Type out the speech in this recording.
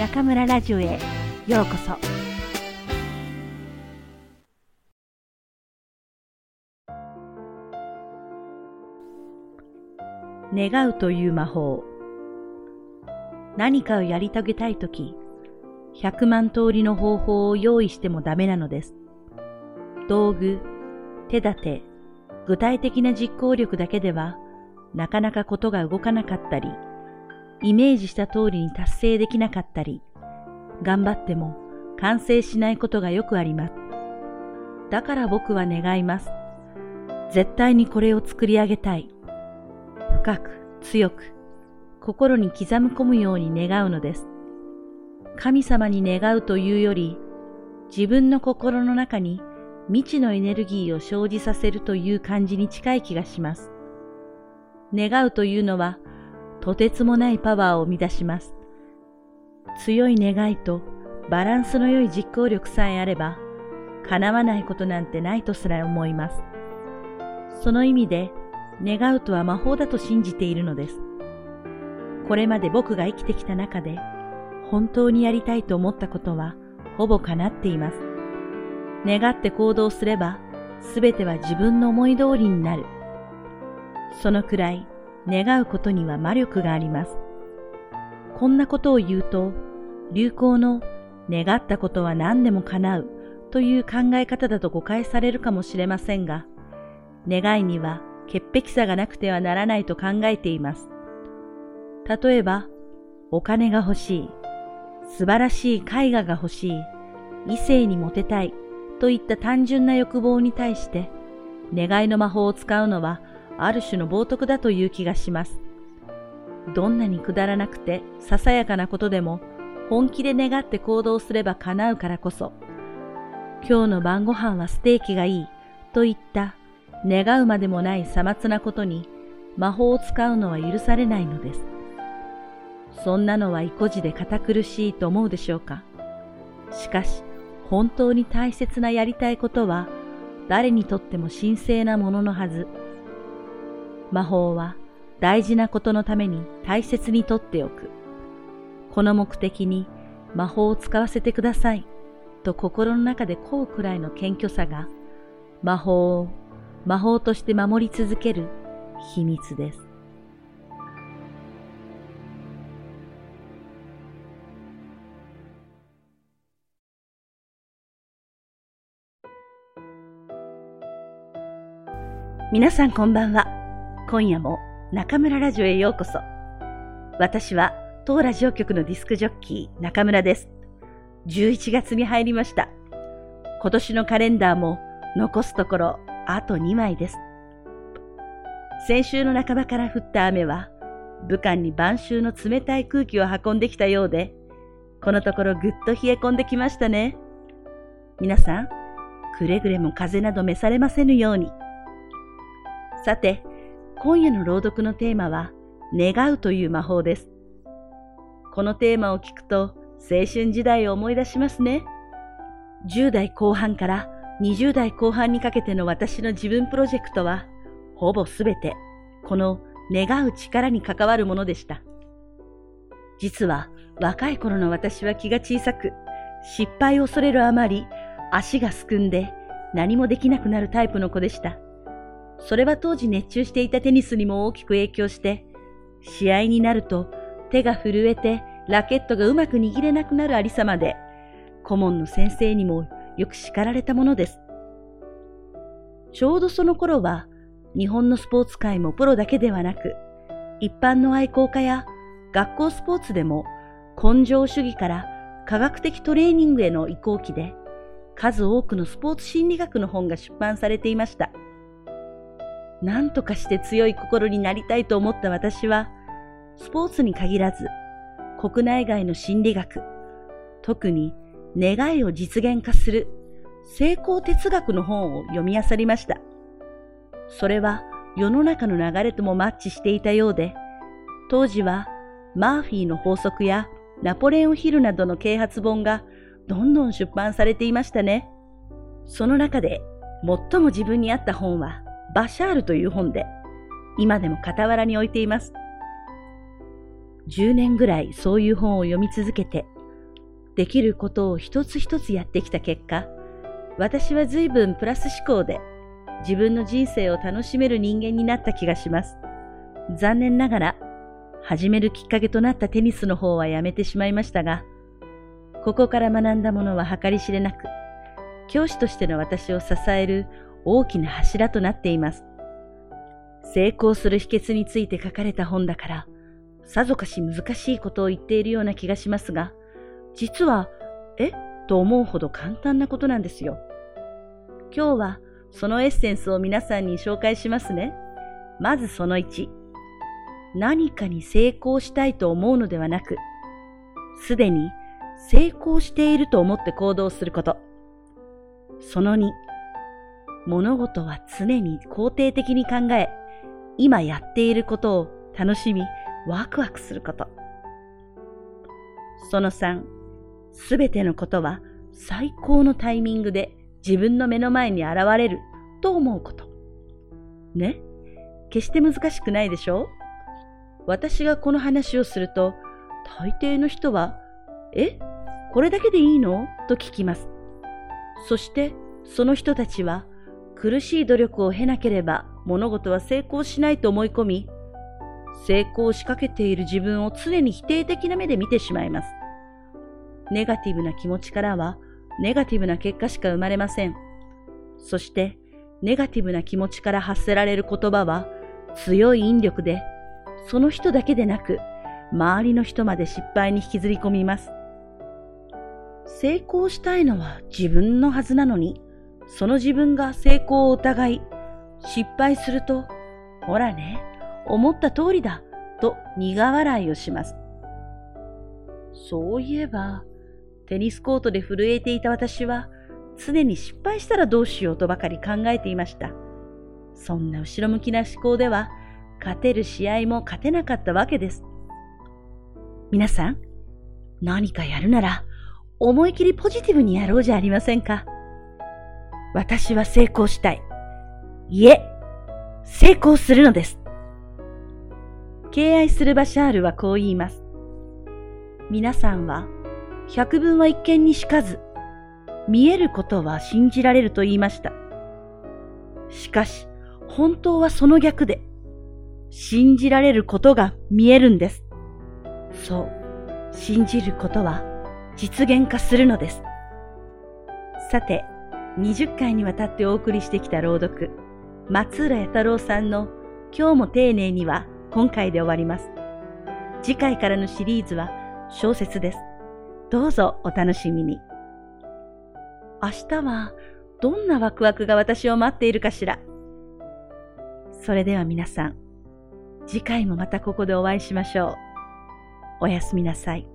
中村ラジオへようこそ。願うという魔法。何かをやり遂げたいとき100万通りの方法を用意してもダメなのです。道具手立て具体的な実行力だけではなかなかことが動かなかったりイメージした通りに達成できなかったり、頑張っても完成しないことがよくあります。だから僕は願います。絶対にこれを作り上げたい。深く、強く、心に刻み込むように願うのです。神様に願うというより、自分の心の中に未知のエネルギーを生じさせるという感じに近い気がします。願うというのは、とてつもないパワーを生み出します。強い願いとバランスの良い実行力さえあれば、叶わないことなんてないとすら思います。その意味で、願うとは魔法だと信じているのです。これまで僕が生きてきた中で、本当にやりたいと思ったことは、ほぼ叶っています。願って行動すれば、すべては自分の思い通りになる。そのくらい、願うことには魔力があります。こんなことを言うと、流行の願ったことは何でも叶うという考え方だと誤解されるかもしれませんが、願いには潔癖さがなくてはならないと考えています。例えば、お金が欲しい、素晴らしい絵画が欲しい、異性にモテたいといった単純な欲望に対して、願いの魔法を使うのはある種の冒涜だという気がします。どんなにくだらなくてささやかなことでも本気で願って行動すれば叶うからこそ、今日の晩ご飯はステーキがいいといった願うまでもないさまつなことに魔法を使うのは許されないのです。そんなのは意固地で堅苦しいと思うでしょうか。しかし、本当に大切なやりたいことは誰にとっても神聖なもののはず。魔法は大事なことのために大切にとっておく。この目的に魔法を使わせてくださいと心の中でこうくらいの謙虚さが魔法を魔法として守り続ける秘密です。皆さんこんばんは。今夜も中村ラジオへようこそ。私は当ラジオ局のディスクジョッキー中村です。11月に入りました。今年のカレンダーも残すところあと2枚です。先週の半ばから降った雨は武漢に晩秋の冷たい空気を運んできたようで、このところぐっと冷え込んできましたね。皆さん、くれぐれも風邪など召されませぬように。さて、今夜の朗読のテーマは、願うという魔法です。このテーマを聞くと、青春時代を思い出しますね。10代後半から20代後半にかけての私の自分プロジェクトは、ほぼすべて、この願う力に関わるものでした。実は、若い頃の私は気が小さく、失敗を恐れるあまり、足がすくんで何もできなくなるタイプの子でした。それは当時熱中していたテニスにも大きく影響して、試合になると手が震えてラケットがうまく握れなくなるありさまで、顧問の先生にもよく叱られたものです。ちょうどその頃は、日本のスポーツ界もプロだけではなく、一般の愛好家や学校スポーツでも根性主義から科学的トレーニングへの移行期で、数多くのスポーツ心理学の本が出版されていました。何とかして強い心になりたいと思った私は、スポーツに限らず、国内外の心理学、特に願いを実現化する成功哲学の本を読み漁りました。それは世の中の流れともマッチしていたようで、当時はマーフィーの法則やナポレオンヒルなどの啓発本がどんどん出版されていましたね。その中で最も自分に合った本はバシャールという本で、今でも傍らに置いています。10年ぐらいそういう本を読み続けて、できることを一つ一つやってきた結果、私は随分プラス思考で自分の人生を楽しめる人間になった気がします。残念ながら、始めるきっかけとなったテニスの方はやめてしまいましたが、ここから学んだものは計り知れなく、教師としての私を支える大きな柱となっています。成功する秘訣について書かれた本だから、さぞかし難しいことを言っているような気がしますが、実は、え？と思うほど簡単なことなんですよ。今日はそのエッセンスを皆さんに紹介しますね。まずその1。何かに成功したいと思うのではなく、すでに成功していると思って行動すること。その2。物事は常に肯定的に考え、今やっていることを楽しみ、ワクワクすること。その3。すべてのことは最高のタイミングで自分の目の前に現れると思うこと。ね？決して難しくないでしょ？私がこの話をすると、大抵の人は、え？これだけでいいの？と聞きます。そして、その人たちは、苦しい努力を経なければ物事は成功しないと思い込み、成功しかけている自分を常に否定的な目で見てしまいます。ネガティブな気持ちからは、ネガティブな結果しか生まれません。そして、ネガティブな気持ちから発せられる言葉は、強い引力で、その人だけでなく、周りの人まで失敗に引きずり込みます。成功したいのは自分のはずなのに、その自分が成功を疑い、失敗すると、ほらね、思った通りだ、と苦笑いをします。そういえば、テニスコートで震えていた私は、常に失敗したらどうしようとばかり考えていました。そんな後ろ向きな思考では、勝てる試合も勝てなかったわけです。皆さん、何かやるなら、思い切りポジティブにやろうじゃありませんか。私は成功したい。いえ、成功するのです。敬愛するバシャールはこう言います。皆さんは百聞は一見にしかず、見えることは信じられると言いました。しかし、本当はその逆で、信じられることが見えるんです。そう、信じることは実現化するのです。さて、20回にわたってお送りしてきた朗読、松浦弥太郎さんの今日も丁寧には今回で終わります。次回からのシリーズは小説です。どうぞお楽しみに。明日はどんなワクワクが私を待っているかしら。それでは皆さん、次回もまたここでお会いしましょう。おやすみなさい。